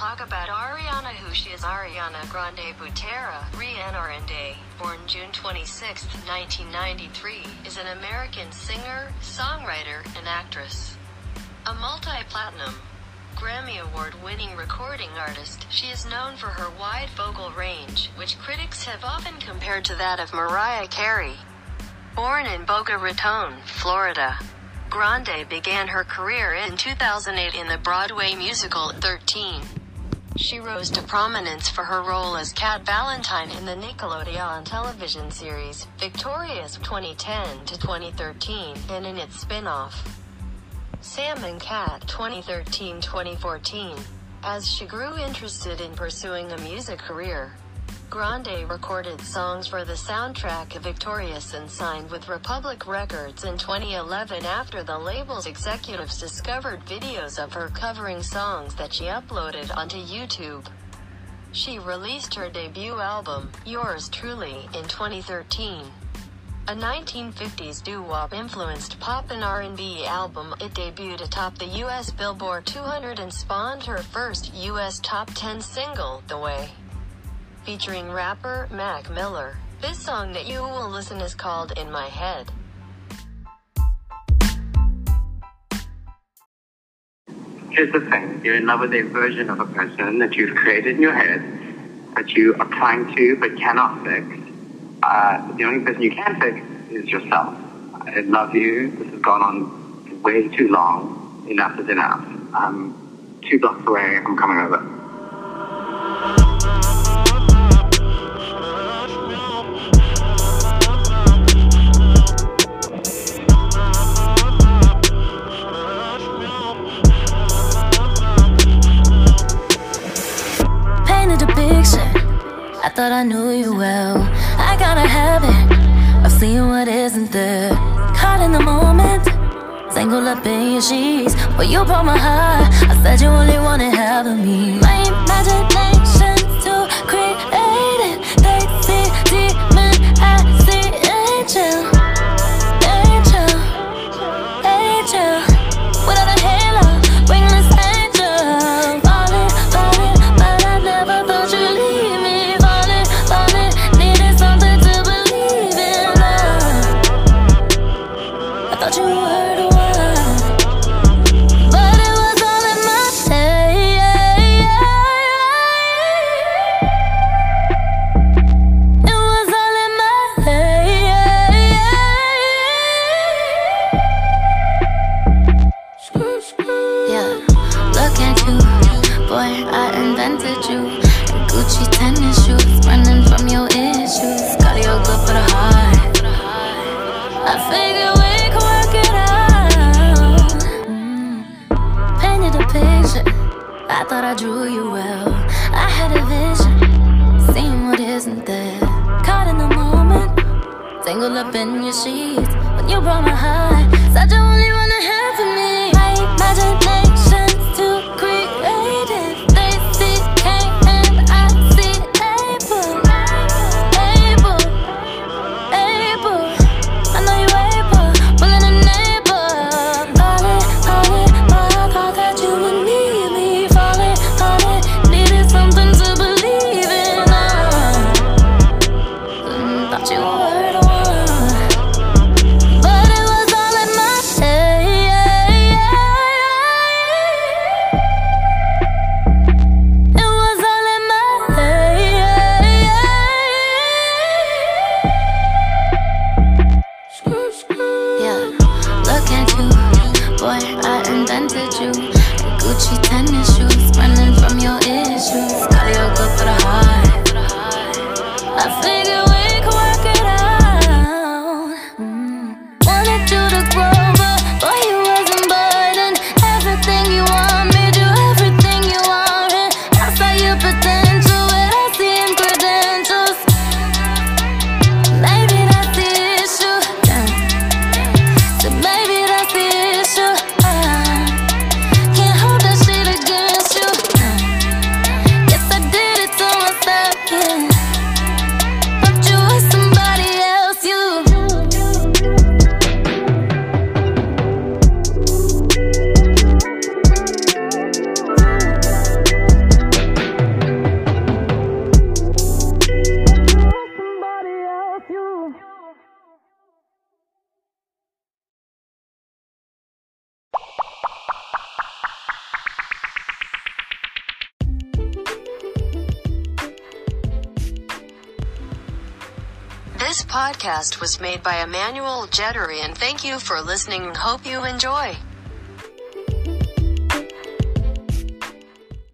talk about Ariana who she is Ariana Grande Butera, Rihanna born June 26, 1993, is an American singer, songwriter, and actress. A multi-platinum, Grammy Award-winning recording artist, she is known for her wide vocal range, which critics have often compared to that of Mariah Carey. Born in Boca Raton, Florida, Grande began her career in 2008 in the Broadway musical 13. She rose to prominence for her role as Cat Valentine in the Nickelodeon television series Victorious 2010 to 2013 and in its spin-off Sam and Cat 2013-2014. As she grew interested in pursuing a music career, Grande recorded songs for the soundtrack of Victorious and signed with Republic Records in 2011 after the label's executives discovered videos of her covering songs that she uploaded onto YouTube. She released her debut album, Yours Truly, in 2013. A 1950s doo-wop influenced pop and R&B album, it debuted atop the US Billboard 200 and spawned her first US top 10 single, The Way featuring rapper Mac Miller. This song that you will listen is called In My Head. Here's the thing you're in love with a version of a person that you've created in your head that you are trying to but cannot fix. Uh, the only person you can fix is yourself. I love you. This has gone on way too long. Enough is enough. I'm two blocks away. I'm coming over. Thought I knew you well. I got a habit of seeing what isn't there. Caught in the moment, tangled up in your sheets. But you broke my heart. I said you only wanted half of me. My imagination tennis shoes, running from your issues. Cardio good for the heart. I figure we can work it out. Mm. Painted a picture, I thought I drew you well. I had a vision, seeing what isn't there. Caught in the moment, tangled up in your sheets. When you brought my heart, said you only want. wanted you. Gucci tennis shoes, running from your issues. This podcast was made by Emmanuel Jettery and thank you for listening hope you enjoy.